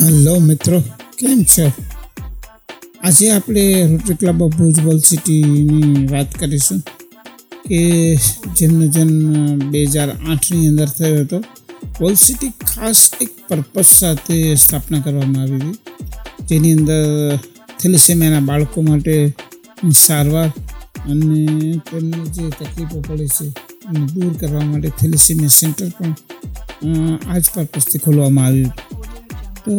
Hello મિત્રો, કેમ છો? આજે આપણે Rotary club of Bhuj wall સિટીની વાત કરીશું કે જેમનો જન્મ બે હજાર આઠની અંદર થયો હતો. વોલ સિટી ખાસ એક પર્પઝ સાથે સ્થાપના કરવામાં આવી હતી. જેની અંદર થેલિસેમિયાના બાળકો માટે સારવાર અને તેમને જે તકલીફો પડે છે એને દૂર કરવા માટે થેલિસેમિયા સેન્ટર પણ આ જ પર્પઝથી ખોલવામાં આવ્યું. તો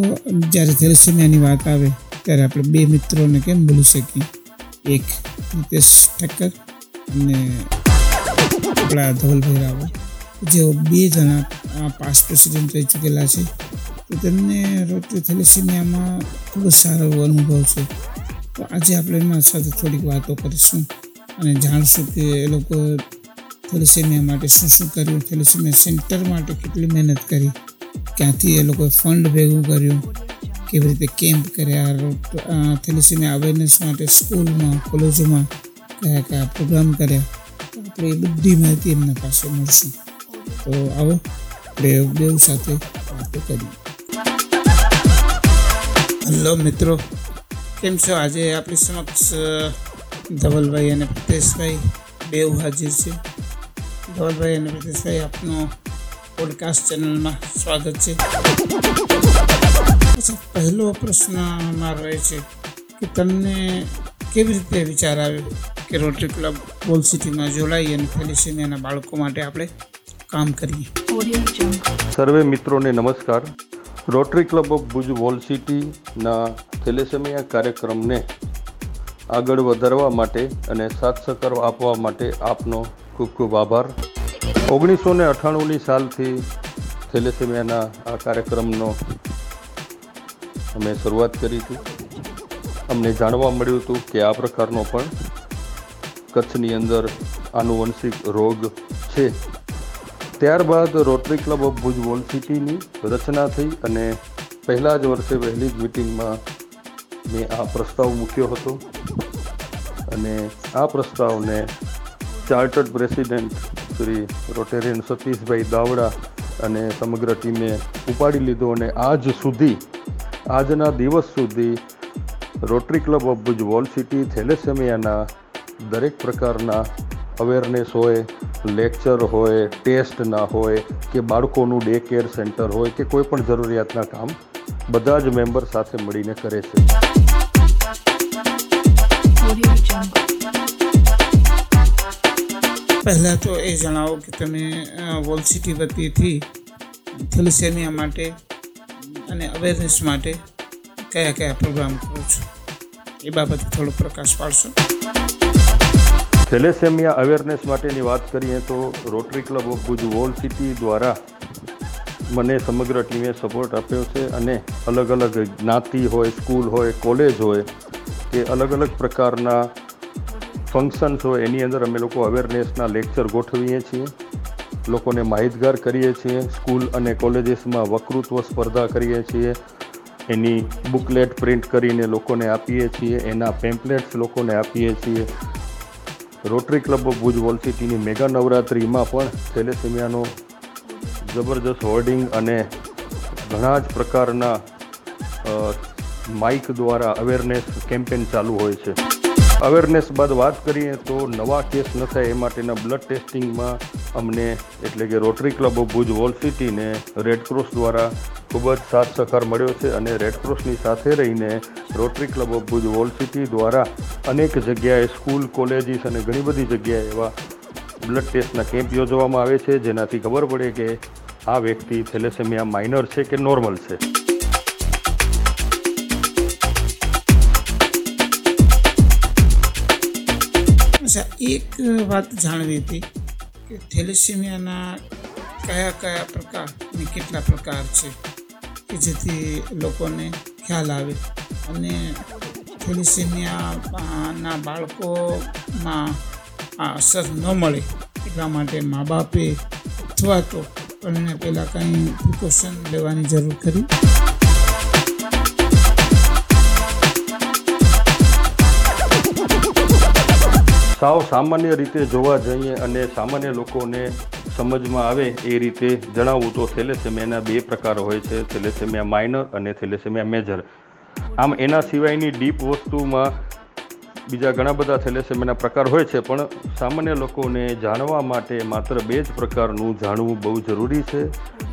જ્યારે થેલેસેમિયાની વાત આવે, ત્યારે આપણે બે મિત્રોને કેમ બોલી શકીએ? એક રીતેશ ઠક્કર અને આપણા ધવલભાઈ રાવલ. જેઓ બે જણા પાસ્ટ પ્રેસિડેન્ટ રહી ચૂકેલા છે. તો તેમને રોટરી થેલેસેમિયામાં ખૂબ જ સારો એવો અનુભવ છે. તો આજે આપણે એમના સાથે થોડીક વાતો કરીશું અને જાણશું કે એ લોકો થેલેસેમિયા માટે શું શું કર્યું? થેલેસેમિયા સેન્ટર માટે કેટલી મહેનત કરી? ક્યાંથી એ લોકોએ ફંડ ભેગું કર્યું? કેવી રીતે કેમ્પ કર્યા? થેલેસેમિયા અવેરનેસ માટે સ્કૂલમાં, કોલેજોમાં કયા કયા પ્રોગ્રામ કર્યા? આપણે એ બધી માહિતી એમના પાસે મળશું. તો આવો બેઉ સાથે વાતો કરીએ. હલો મિત્રો, કેમ છો? આજે આપણી સમક્ષ ધવલભાઈ અને પ્રિતેશભાઈ બેઉ હાજર છે. ધવલભાઈ અને પ્રિતેશભાઈ આપનો પોડકાસ્ટ ચેનલમાં સ્વાગત છે. પછી પહેલો પ્રશ્ન મારો એ છે કે તમને કેવી રીતે વિચાર આવ્યો કે રોટરી ક્લબ બોલ સિટીમાં જોડાઈ અને થેલિસેમિયાના બાળકો માટે આપણે કામ કરીએ? સર્વે મિત્રોને નમસ્કાર. Rotary club of Bhuj wall સિટીના થેલેસેમિયા કાર્યક્રમને આગળ વધારવા માટે અને સાથ સહકાર આપવા માટે આપનો ખૂબ ખૂબ આભાર. ઓગણીસો ને અઠ્ઠાણુંની સાલથી થેલેસેમિયાના આ કાર્યક્રમનો અમે શરૂઆત કરી હતી. અમને જાણવા મળ્યું હતું કે આ પ્રકારનો પણ કચ્છની અંદર આનુવંશિક રોગ છે. ત્યારબાદ Rotary club of Bhuj wall સિટીની રચના થઈ અને પહેલાં જ વર્ષે વહેલી જ મિટિંગમાં મેં આ પ્રસ્તાવ મૂક્યો હતો. અને આ પ્રસ્તાવને chartered president Shri Rotarian Satishbhai Davda અને સમગ્ર ટીમે ઉપાડી લીધો અને આજ સુધી, આજના દિવસ સુધી Rotary club of Bhuj wall city, થેલેસેમિયાના દરેક પ્રકારના અવેરનેસ હોય, લેક્ચર હોય, ટેસ્ટ ના હોય, કે બાળકોનું ડે કેર સેન્ટર હોય, કે કોઈ પણ જરૂરિયાતના કામ, બધા જ મેમ્બર સાથે મળીને કરે છે. પહેલાં તો એ જણાવો કે તમે વોલસિટી વતીથી થેલિસેમિયા માટે અને અવેરનેસ માટે કયા કયા પ્રોગ્રામ કરો છો? એ બાબતે થોડો પ્રકાશ પાડશો. થેલેસેમિયા અવેરનેસ માટેની વાત કરીએ તો Rotary club of Bhuj wall city દ્વારા મને સમગ્ર ટીમે સપોર્ટ આપ્યો છે અને અલગ અલગ જ્ઞાતિ હોય સ્કૂલ હોય કોલેજ હોય કે અલગ અલગ પ્રકારના ફંક્શન્સ હોય, એની અંદર અમે લોકો અવેરનેસના લેક્ચર ગોઠવીએ છીએ. લોકોને માહિતગાર કરીએ છીએ. સ્કૂલ અને કોલેજીસમાં વકૃત્વ સ્પર્ધા કરીએ છીએ. એની બુકલેટ પ્રિન્ટ કરીને લોકોને આપીએ છીએ. એના પેમ્પલેટ્સ લોકોને આપીએ છીએ. Rotary club of Bhuj wall સિટીની મેગા નવરાત્રિમાં પણ થેલેસેમિયાનો જબરજસ્ત હોર્ડિંગ અને ઘણા જ પ્રકારના માઇક દ્વારા અવેરનેસ કેમ્પેન ચાલુ હોય છે. અવેરનેસ બાદ વાત કરીએ તો નવા કેસ ન થાય એ માટેના બ્લડ ટેસ્ટિંગમાં અમને એટલે કે Rotary club of Bhuj wall સિટીને Red Cross દ્વારા ખૂબ જ સાથ સહકાર મળ્યો છે અને રેડક્રોસની સાથે રહીને Rotary club of Bhuj wall city દ્વારા અનેક જગ્યાએ સ્કૂલ, કોલેજીસ અને ઘણી બધી જગ્યાએ એવા બ્લડ ટેસ્ટના કેમ્પ યોજવામાં આવે છે જેનાથી ખબર પડે કે આ વ્યક્તિ થેલેસેમિયા માઇનર છે કે નોર્મલ છે. અચ્છા, એક વાત જાણવી હતી કે થેલેસેમિયાના કયા કયા પ્રકાર અને કેટલા પ્રકાર છે કે જેથી લોકોને ખ્યાલ આવે? અને થેલેસેમિયાના બાળકોમાં આ અસર ન મળે એટલા માટે મા બાપે અથવા તો એને પહેલાં કંઈ પ્રિકોશન લેવાની જરૂર ખરી? સાવ સામાન્ય રીતે જોવા જઈએ અને સામાન્ય લોકોને સમજમાં આવે એ રીતે જણાવું તો થેલેસેમિયાના બે પ્રકાર હોય છે, થેલેસેમિયા માઇનર અને થેલેસેમિયા મેજર. આમ એના સિવાયની ડીપ વસ્તુમાં બીજા ઘણા બધા થેલેસેમિયાના પ્રકાર હોય છે, પણ સામાન્ય લોકોને જાણવા માટે માત્ર બે જ પ્રકારનું જાણવું બહુ જરૂરી છે.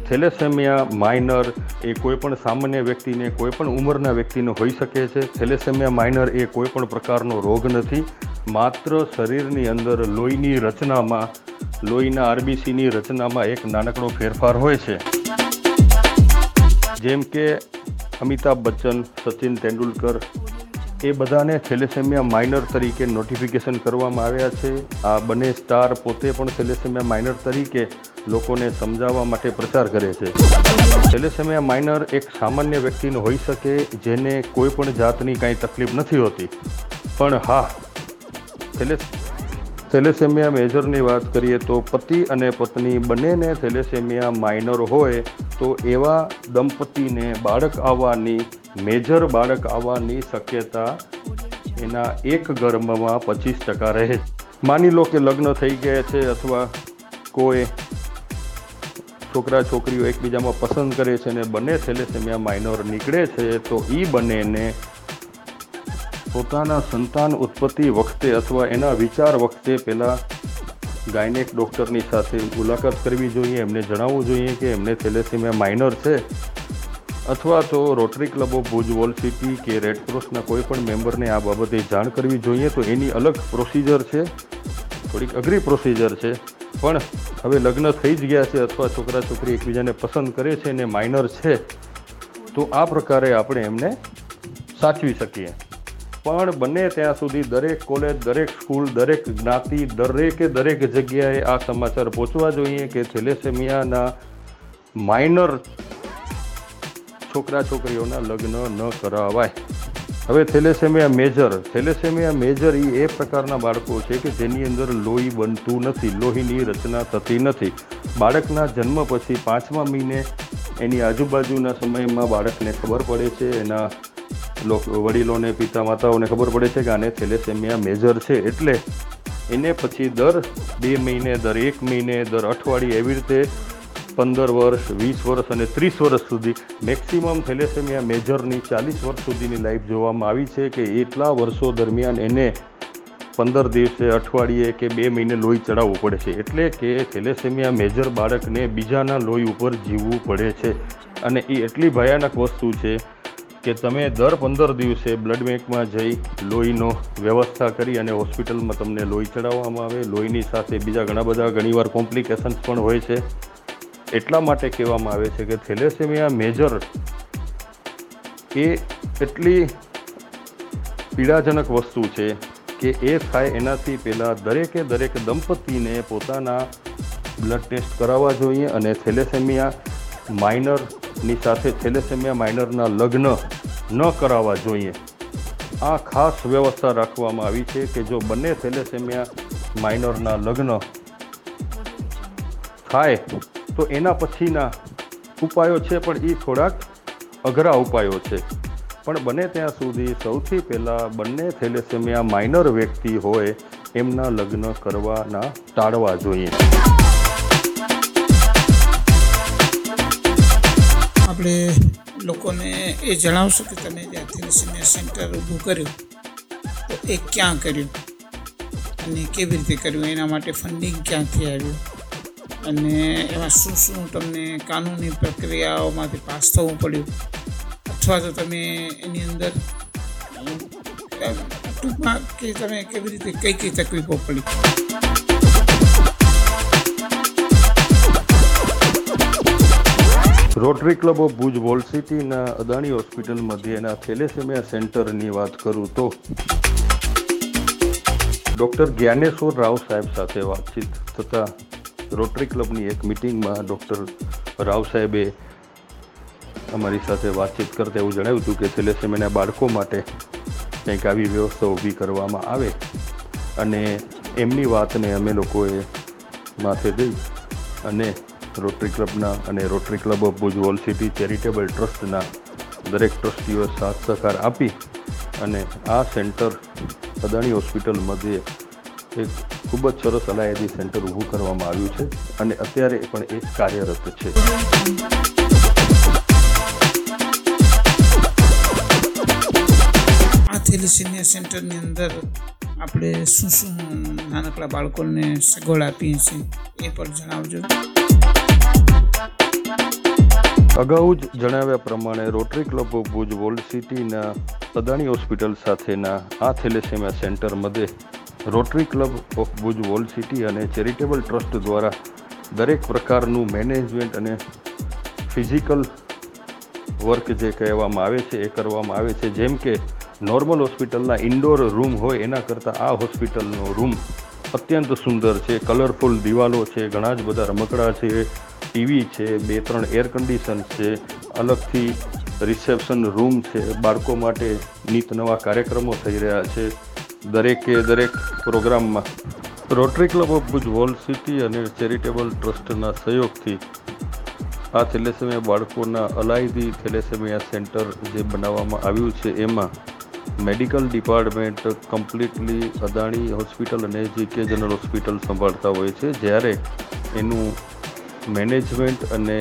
થેલેસેમિયા માઇનર એ કોઈ પણ સામાન્ય વ્યક્તિને કોઈ પણ ઉંમરના વ્યક્તિને હોઈ શકે છે. થેલેસેમિયા માઇનર એ કોઈ પણ પ્રકારનો રોગ નથી. માત્ર શરીરની અંદર લોહીની રચનામાં, લોહીના આરબીસીની રચનામાં એક નાનકડો ફેરફાર હોય છે. જેમ કે અમિતાભ બચ્ચન, સચિન તેંડુલકર એ બધાને થેલેસેમિયા માઇનર તરીકે નોટિફિકેશન કરવામાં આવ્યા છે. આ બંને સ્ટાર પોતે પણ થેલેસેમિયા માઇનર તરીકે લોકોને સમજાવવા માટે પ્રચાર કરે છે. થેલેસેમિયા માઇનર એક સામાન્ય વ્યક્તિનો હોઈ શકે જેને કોઈ પણ જાતની કાંઈ તકલીફ નથી હોતી. પણ હા થેલેસ થેલેસેમિયા મેજરની વાત કરીએ તો પતિ અને પત્ની બંનેને થેલેસેમિયા માઇનર હોય તો એવા દંપતીને બાળક આવવાની મેજર બાળક આવવાની શક્યતા એના એક ગર્ભમાં પચીસ ટકા રહે. માની લો કે લગ્ન થઈ ગયા છે અથવા કોઈ છોકરા છોકરીઓ એકબીજામાં પસંદ કરે છે અને બંને થેલેસેમિયા માઇનર નીકળે છે, તો એ બંનેને પોતાના સંતાન ઉત્પત્તિ વખતે અથવા એના વિચાર વખતે પહેલાં ગાયનેક ડૉક્ટરની સાથે મુલાકાત કરવી જોઈએ. એમને જણાવવું જોઈએ કે એમને થેલેસેમિયા માઇનર છે. અથવા તો રોટરી ક્લબો, ભુજ, વોલ સિટી કે રેડ ક્રોસના કોઈ પણ મેમ્બરને આ બાબતે જાણ કરવી જોઈએ તો એની અલગ પ્રોસિજર છે. થોડીક અઘરી પ્રોસિજર છે. પણ હવે લગ્ન થઈ જ ગયા છે અથવા છોકરા છોકરી એકબીજાને પસંદ કરે છે અને માઇનર છે, તો આ પ્રકારે આપણે એમને સાચવી શકીએ. પણ બને ત્યાં સુધી દરેક કોલેજ, દરેક સ્કૂલ, દરેક જ્ઞાતિ, દરેકે દરેક જગ્યાએ આ સમાચાર પહોંચવા જોઈએ કે થેલેસેમિયાના માઇનર છોકરા છોકરીઓના લગ્ન ન કરાવાય. હવે થેલેસેમિયા મેજર થેલેસેમિયા મેજર એ એ પ્રકારના બાળકો છે કે જેની અંદર લોહી બનતું નથી, લોહીની રચના થતી નથી. બાળકના જન્મ પછી પાંચમા મહિને એની આજુબાજુના સમયમાં બાળકને ખબર પડે છે, એના વડીલોને, પિતા માતાઓને ખબર પડે છે કે આને થેલેસેમિયા મેજર છે. એટલે એને પછી દર બે મહિને, દર એક મહિને, દર અઠવાડિયે એવી રીતે પંદર વર્ષ, વીસ વર્ષ અને ત્રીસ વર્ષ સુધી મેક્સિમમ થેલેસેમિયા મેજરની ચાલીસ વર્ષ સુધીની લાઈફ જોવામાં આવી છે કે એટલા વર્ષો દરમિયાન એને પંદર દિવસે, અઠવાડિયે કે બે મહિને લોહી ચડાવવું પડે છે. એટલે કે થેલેસેમિયા મેજર બાળકને બીજાના લોહી ઉપર જીવવું પડે છે. અને એ એટલી ભયાનક વસ્તુ છે કે તમે દર પંદર દિવસે બ્લડ બેંકમાં જઈ લોહીનો વ્યવસ્થા કરી અને હોસ્પિટલમાં તમને લોહી ચડાવવામાં આવે. લોહીની સાથે બીજા ઘણા બધા ઘણીવાર કોમ્પ્લિકેશન્સ પણ હોય છે. એટલા માટે કહેવામાં આવે છે કે થેલેસેમિયા મેજર એ એટલી પીડાજનક વસ્તુ છે કે એ થાય એનાથી પહેલાં દરેકે દરેક દંપતીને પોતાના બ્લડ ટેસ્ટ કરાવવા જોઈએ અને થેલેસેમિયા માઇનરની સાથે થેલેસેમિયા માઇનરના લગ્ન ન કરાવવા જોઈએ. આ ખાસ વ્યવસ્થા રાખવામાં આવી છે કે જો બંને થેલેસેમિયા માઇનરના લગ્ન થાય તો એના પછીના ઉપાયો છે, પણ એ થોડાક અઘરા ઉપાયો છે. પણ બને ત્યાં સુધી સૌથી પહેલાં બંને થેલેસેમિયા માઇનર વ્યક્તિ હોય એમના લગ્ન કરવાના ટાળવા જોઈએ. આપણે લોકોને એ જણાવશો કે તમે જ્યાંથી થેલેસેમિયા સેન્ટર ઊભું કર્યું, તો એ ક્યાં કર્યું? અને કેવી રીતે કર્યું? એના માટે ફંડિંગ ક્યાંથી આવ્યું? અને એમાં શું શું તમને કાનૂની પ્રક્રિયાઓમાંથી પાસ થવું પડ્યું? અથવા તો તમે એની અંદર ટૂંકમાં કે તમે કેવી રીતે, કઈ કઈ તકલીફો પડી? Rotary club of Bhuj wall સિટીના અદાણી હોસ્પિટલ મધ્યના થેલેસેમિયા સેન્ટરની વાત કરું તો ડૉક્ટર જ્ઞાનેશ્વર રાવ સાહેબ સાથે વાતચીત થતાં રોટરી ક્લબની એક મિટિંગમાં ડૉક્ટર રાવ સાહેબે અમારી સાથે વાતચીત કરતા એવું જણાવ્યું હતું કે થેલેસેમિયાના બાળકો માટે કંઈક આવી વ્યવસ્થા ઊભી કરવામાં આવે અને એમની વાતને અમે લોકોએ માથે દઈ અને રોટરી ક્લબના અને Rotary club of Bhuj wall city charitable ટ્રસ્ટના દરેક ટ્રસ્ટીઓ સાથ સહકાર આપી અને આ સેન્ટર અદાણી હોસ્પિટલ મધ્યે એક ખૂબ જ સરસ અલાયદી સેન્ટર ઊભું કરવામાં આવ્યું છે અને અત્યારે પણ એ કાર્યરત છે. આ સેન્ટરની અંદર આપણે શું શું નાનકડા બાળકોને સગવડ આપીએ છીએ એ પણ જણાવજો. અગાઉ જ જણાવ્યા પ્રમાણે Rotary club of Bhuj walled સિટીના અદાણી હોસ્પિટલ સાથેના આ થેલેસેમિયા સેન્ટર મધ્યે Rotary club of Bhuj walled city અને ચેરિટેબલ ટ્રસ્ટ દ્વારા દરેક પ્રકારનું મેનેજમેન્ટ અને ફિઝિકલ વર્ક જે કહેવામાં આવે છે, એ કરવામાં આવે છે. જેમ કે નોર્મલ હોસ્પિટલના ઇન્ડોર રૂમ હોય, એના કરતાં આ હોસ્પિટલનો રૂમ અત્યંત સુંદર છે. કલરફુલ દિવાલો છે, ઘણા જ બધા રમકડા છે, ટીવી છે, બે ત્રણ એર કન્ડિશન છે, અલગથી રિસેપ્શન રૂમ છે. બાળકો માટે નીત નવા કાર્યક્રમો થઈ રહ્યા છે. દરેકે દરેક પ્રોગ્રામમાં Rotary club of Bhuj wall city અને ચેરિટેબલ ટ્રસ્ટના સહયોગથી આ થેલેસેમિયા બાળકોના અલાયદી થેલેસેમિયા સેન્ટર જે બનાવવામાં આવ્યું છે, એમાં medical department completely Adani hospital અને જીકે જનરલ હોસ્પિટલ સંભાળતા હોય છે. જ્યારે એનું મેનેજમેન્ટ અને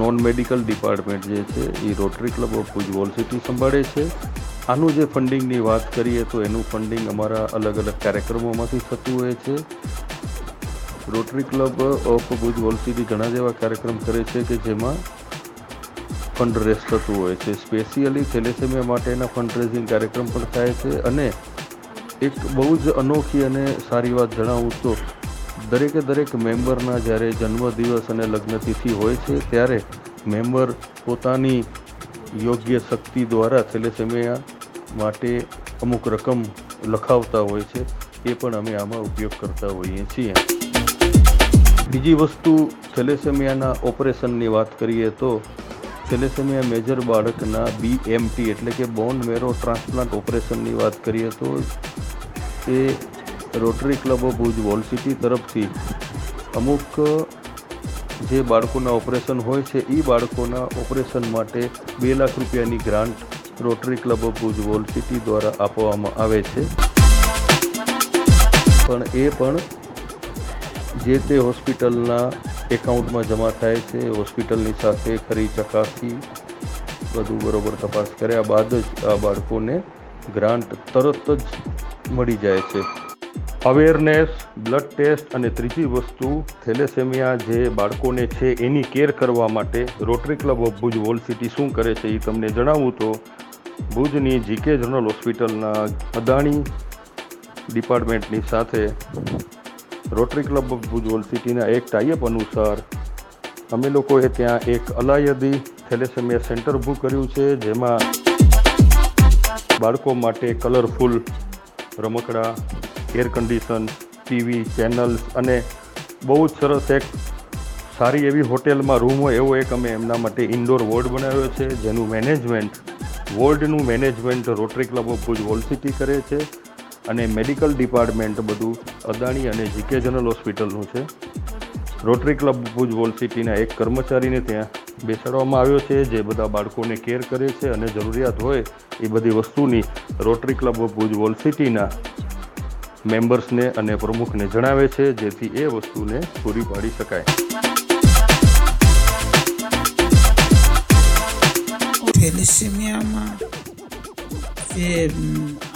નોન મેડિકલ ડિપાર્ટમેન્ટ જે છે, એ Rotary club of Bhuj wall city સંભાળે છે. આનું જે ફંડિંગની વાત કરીએ તો એનું ફંડિંગ અમારા અલગ અલગ કાર્યક્રમોમાંથી થતું હોય છે. Rotary club of Bhuj wall ઘણા જેવા કાર્યક્રમ કરે છે કે જેમાં ફંડ રેઝ થતું હોય છે. સ્પેશિયલી થેલેસેમિયા માટેના ફંડ રેઝિંગ કાર્યક્રમ પણ થાય છે અને એક બહુ જ અનોખી અને સારી વાત જણાવું તો દરેકે દરેક મેમ્બરના જ્યારે જન્મદિવસ અને લગ્નતિથિ હોય છે ત્યારે મેમ્બર પોતાની યોગ્ય શક્તિ દ્વારા થેલેસેમિયા માટે અમુક રકમ લખાવતા હોય છે, એ પણ અમે આમાં ઉપયોગ કરતા હોઈએ છીએ. બીજી વસ્તુ, થેલેસેમિયાના ઓપરેશનની વાત કરીએ તો થેલેસેમિયા મેજર બાળકના બીએમટી એટલે કે બોન મેરો ટ્રાન્સપ્લાન્ટ ઓપરેશનની વાત કરીએ તો એ Rotary club of Bhuj wall city તરફથી અમુક જે બાળકોના ઓપરેશન હોય છે એ બાળકોના ઓપરેશન માટે બે લાખ રૂપિયાની grant Rotary club Bhuj wall city દ્વારા આપવામાં આવે છે. પણ એ પણ જે તે હોસ્પિટલના એકાઉન્ટમાં જમા થાય છે હોસ્પિટલની સાથે ખરી ચકાસી બધું બરોબર તપાસ કર્યા બાદ જ આ બાળકોને ગ્રાન્ટ તરત જ મળી જાય છે. અવેરનેસ, બ્લડ ટેસ્ટ અને ત્રીજી વસ્તુ, થેલેસેમિયા જે બાળકોને છે એની કેર કરવા માટે Rotary club of Bhuj wall city શું કરે છે એ તમને જણાવું તો ભુજની જીકે જનરલ હોસ્પિટલના અદાણી ડિપાર્ટમેન્ટની સાથે Rotary club of Bhuj wall સિટીના એક ટાઈઅપ અનુસાર અમે લોકોએ ત્યાં એક અલાયદી થેલેસેમિયા સેન્ટર ઊભું કર્યું છે, જેમાં બાળકો માટે કલરફુલ રમકડા એર કન્ડિશન ટીવી ચેનલ્સ અને બહુ જ સરસ એક સારી એવી હોટેલમાં રૂમ હોય એવો એક અમે એમના માટે ઇન્ડોર વોર્ડ બનાવ્યો છે, જેનું management વોર્ડનું management Rotary club of Bhuj wall city કરે છે અને મેડિકલ ડિપાર્ટમેન્ટ બધું અદાણી અને જીકે જનરલ હોસ્પિટલનું છે. રોટરી ક્લબ ભુજ વોલ સિટીના એક કર્મચારીને ત્યાં બેસાડવામાં આવ્યો છે, જે બધા બાળકોને કેર કરે છે અને જરૂરિયાત હોય એ બધી વસ્તુની Rotary club of Bhuj wall સિટીના મેમ્બર્સને અને પ્રમુખને જણાવે છે, જેથી એ વસ્તુને પૂરી પાડી શકાય. થેલેસેમિયામાં જે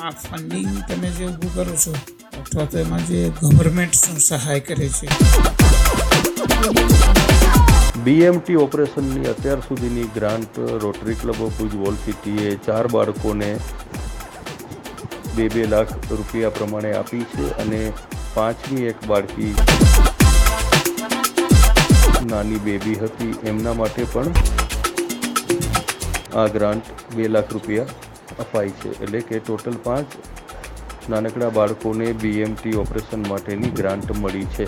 આ ફંડિંગ તમે જે ઊભું કરો છો, અથવા તો એમાં જે ગવર્મેન્ટ શું સહાય કરે છે? બીએમટી ઓપરેશનની અત્યાર સુધીની grant rotary club of Bhuj સિટીએ ચાર બાળકોને બે બે લાખ રૂપિયા પ્રમાણે આપી છે અને પાંચમી એક બાળકી નાની બેબી હતી. એમના માટે પણ આ ગ્રાન્ટ બે લાખ રૂપિયા અપાય છે. એટલે કે ટોટલ પાંચ નાનકડા બાળકોને બીએમટી ઓપરેશન માટેની ગ્રાન્ટ મળી છે.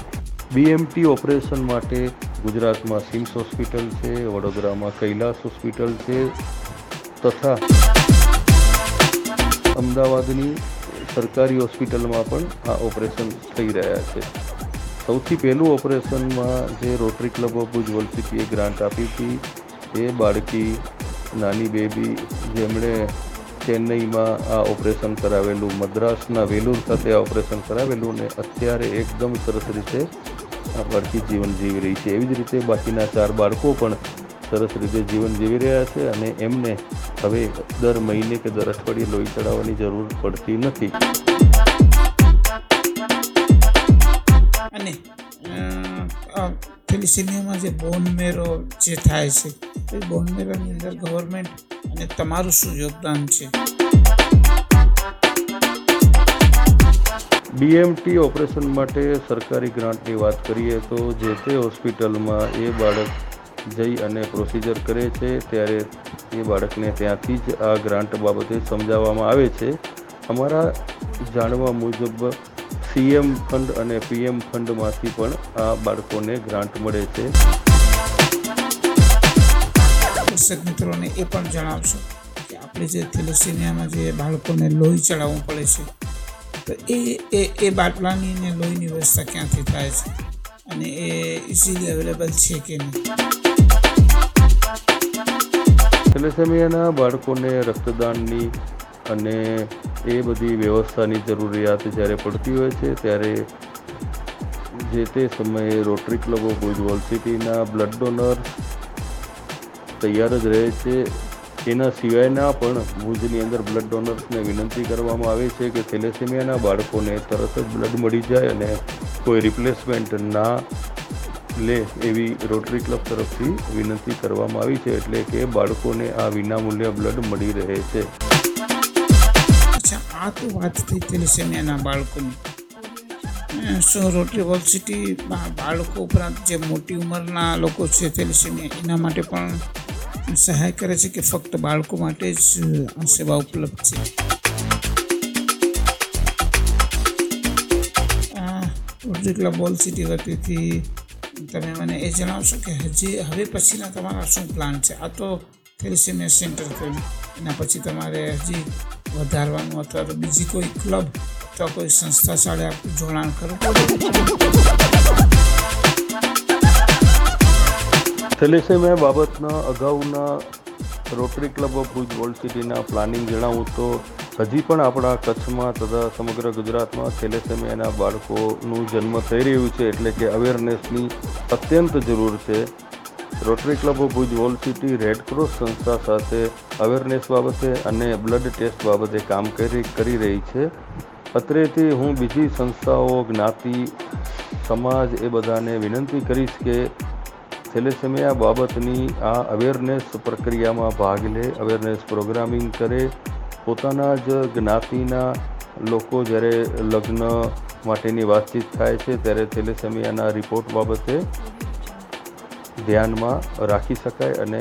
બીએમટી ઓપરેશન માટે ગુજરાતમાં સિમ્સ હોસ્પિટલ છે, વડોદરામાં કૈલાસ હોસ્પિટલ છે તથા અમદાવાદની સરકારી હોસ્પિટલમાં પણ આ ઓપરેશન થઈ રહ્યા છે. સૌથી પહેલું ઓપરેશનમાં જે rotary club of Bhuj grant આપી હતી, એ બાળકી નાની બેબી જેમણે ચેન્નઈમાં આ ઓપરેશન કરાવેલું, મદ્રાસના વેલુર ખાતે આ ઓપરેશન કરાવેલું ને અત્યારે એકદમ સરસ રીતે આ જીવન જીવી રહી છે. એવી જ રીતે બાકીના ચાર બાળકો પણ સરસ રીતે જીવન જીવી રહ્યા છે અને એમને હવે દર મહિને કે દર અઠવાડિયે લોહી ચડાવવાની જરૂર પડતી નથી. થેલિસેમિયામાં જે બોન મેરો જે થાય છે, એ બોન અંદર ગવર્મેન્ટ અને તમારું શું યોગદાન છે? બીએમટી ઓપરેશન માટે સરકારી ગ્રાન્ટની વાત કરીએ તો જે તે હોસ્પિટલમાં એ બાળક જઈ અને પ્રોસિજર કરે છે, ત્યારે એ બાળકને ત્યાંથી જ આ ગ્રાન્ટ બાબતે સમજાવવામાં આવે છે. અમારા જાણવા મુજબ સીએમ ફંડ અને પીએમ ફંડમાંથી પણ આ બાળકોને ગ્રાન્ટ મળે છે. દર્શક મિત્રોને એ પણ જણાવશો કે આપણે જે થેલેસેમિયામાં જે બાળકોને લોહી ચડાવવું પડે છે તો એ એ એ બાટલાની ને લોહીની વ્યવસ્થા ક્યાંથી થાય છે અને એ ઇઝીલી અવેલેબલ છે કે નહીં? થેલેસેમિયાના બાળકોને રક્તદાનની અને એ બધી વ્યવસ્થાની જરૂરિયાત જ્યારે પડતી હોય છે, ત્યારે જે તે સમયે રોટરી ક્લબ ભુજ વોલ સિટીના બ્લડ ડોનર તૈયાર જ રહે છે. એના સિવાયના પણ ભુજની અંદર બ્લડ ડોનર્સને વિનંતી કરવામાં આવે છે કે થેલેસેમિયાના બાળકોને તરત જ બ્લડ મળી જાય અને કોઈ રિપ્લેસમેન્ટ ના લે એવી રોટરી ક્લબ તરફથી વિનંતી કરવામાં આવી છે, એટલે કે બાળકોને આ વિનામૂલ્ય બ્લડ મળી રહે છે. અચ્છા, આ તો વાત થઈ થેલેસેમિયાના બાળકોની. શું રોટરી વર્લ્ડ સિટી બાળકો ઉપરાંત જે મોટી ઉંમરના લોકો છે થેલેસેમિયા એના માટે પણ સહાય કરે છે કે ફક્ત બાળકો માટે જ આ સેવા ઉપલબ્ધ છે. રોટરી બોલ સિટી વતીથી તમે મને એ જણાવશો કે હજી હવે પછીના તમારા શું પ્લાન છે? આ તો થેલિસેમિયા સેન્ટર થયું એના પછી તમારે હજી વધારવાનું અથવા તો બીજી કોઈ ક્લબ અથવા કોઈ સંસ્થા સાથે આપણું જોડાણ કરવું થેલેસેમિયા બાબતના અગાઉના rotary club of Bhuj world સિટીના પ્લાનિંગ જણાવું તો હજી પણ આપણા કચ્છમાં તથા સમગ્ર ગુજરાતમાં થેલેસેમિયાના બાળકોનું જન્મ થઈ રહ્યું છે એટલે કે અવેરનેસની અત્યંત જરૂર છે. Rotary club Bhuj wall city red cross સંસ્થા સાથે અવેરનેસ બાબતે અને બ્લડ ટેસ્ટ બાબતે કામ કરી કરી રહી છે. અત્રેથી હું બીજી સંસ્થાઓ, જ્ઞાતિ, સમાજ એ બધાને વિનંતી કરીશ કે થેલેસેમિયા બાબતની આ અવેરનેસ પ્રક્રિયામાં ભાગ લે અવેરનેસ પ્રોગ્રામિંગ કરે. પોતાના જ જ્ઞાતિના લોકો જ્યારે લગ્ન માટેની વાતચીત થાય છે, ત્યારે થેલેસેમિયાના રિપોર્ટ બાબતે ધ્યાનમાં રાખી શકાય અને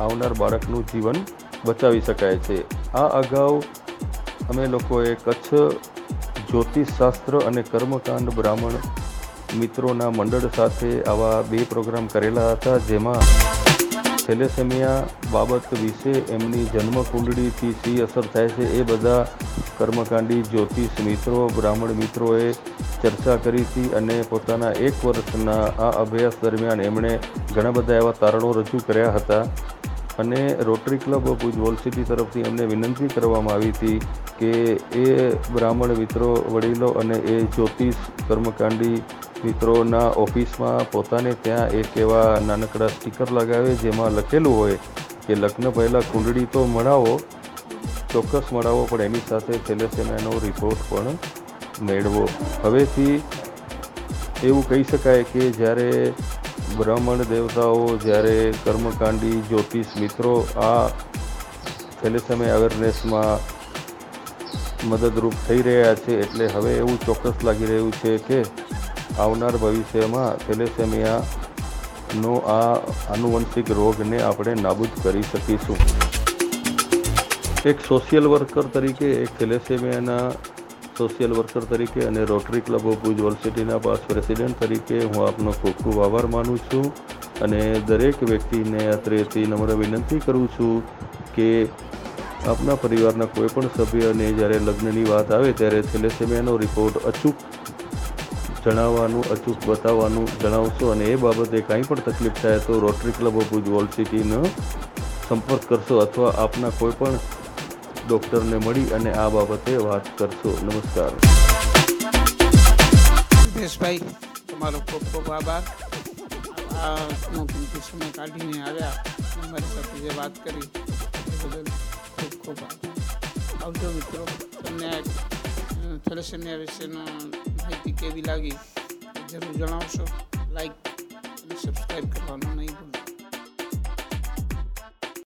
આવનાર બાળકનું જીવન બચાવી શકાય છે. આ અગાઉ અમે લોકોએ કચ્છ જ્યોતિષશાસ્ત્ર અને કર્મકાંડ બ્રાહ્મણ મિત્રોના મંડળ સાથે આવા બે પ્રોગ્રામ કરેલા હતા, જેમાં થેલેસેમિયા બાબત વિશે એમની જન્મકુંડળીથી શી અસર થાય છે એ બધા કર્મકાંડી, જ્યોતિષ મિત્રો, બ્રાહ્મણ મિત્રોએ ચર્ચા કરી હતી અને પોતાના એક વર્ષના આ અભ્યાસ દરમિયાન એમણે ઘણા બધા એવા તારણો રજૂ કર્યા હતા. અને rotary club Bhuj wall city તરફથી એમને વિનંતી કરવામાં આવી હતી કે એ બ્રાહ્મણ મિત્રો, વડીલો અને એ જ્યોતિષ કર્મકાંડી મિત્રોના ઓફિસમાં પોતાને ત્યાં એક એવા નાનકડા સ્ટીકર લગાવે જેમાં લખેલું હોય કે લગ્ન પહેલાં કુંડળી તો મળાવો ચોક્કસ મળાવો પણ એની સાથે થેલેસેમિયાનો રિપોર્ટ પણ મેળવો. હવેથી એવું કહી શકાય કે જ્યારે બ્રાહ્મણ દેવતાઓ, જ્યારે કર્મકાંડી, જ્યોતિષ મિત્રો આ થેલેસેમિયા અવેરનેસમાં મદદરૂપ થઈ રહ્યા છે, એટલે હવે એવું ચોક્કસ લાગી રહ્યું છે કે આવનાર ભવિષ્યમાં થેલેસેમિયાનો આ આનુવંશિક રોગને આપણે નાબૂદ કરી શકીશું. એક સોશિયલ વર્કર તરીકે, એક થેલેસેમિયાના સોશિયલ વર્કર તરીકે અને રોટરી ક્લબ ઓફ ભુજ વર્સિટીના પાસ પ્રેસિડેન્ટ તરીકે હું આપનો ખૂબ ખૂબ આભાર માનું છું અને દરેક વ્યક્તિને અત્રેથી નમ્ર વિનંતી કરું છું કે આપના પરિવારના કોઈ પણ સભ્યને જ્યારે લગ્નની વાત આવે ત્યારે થેલેસેમિયાનો રિપોર્ટ અચૂક જણાવવાનું, અચૂક બતાવવાનું જણાવશો અને એ બાબતે કાંઈ પણ તકલીફ થાય તો રોટરી ક્લબ ઓફ ભુજ સિટીનો સંપર્ક કરશો અથવા આપના કોઈ પણ ડૉક્ટરને મળી અને આ બાબતે વાત કરશો. નમસ્કાર. ભાઈ તમારો ખૂબ ખૂબ આભાર. સમય કાઢીને આવ્યા. મારી સાથે જે વાત કરી ખૂબ ખૂબ આવજો મિત્રો, તમને થેલેસેમિયા વિશેનો માહિતી કેવી લાગી એ જરૂર જણાવશો લાઈક અને સબસ્ક્રાઈબ કરવાનું નહીં ભૂલતા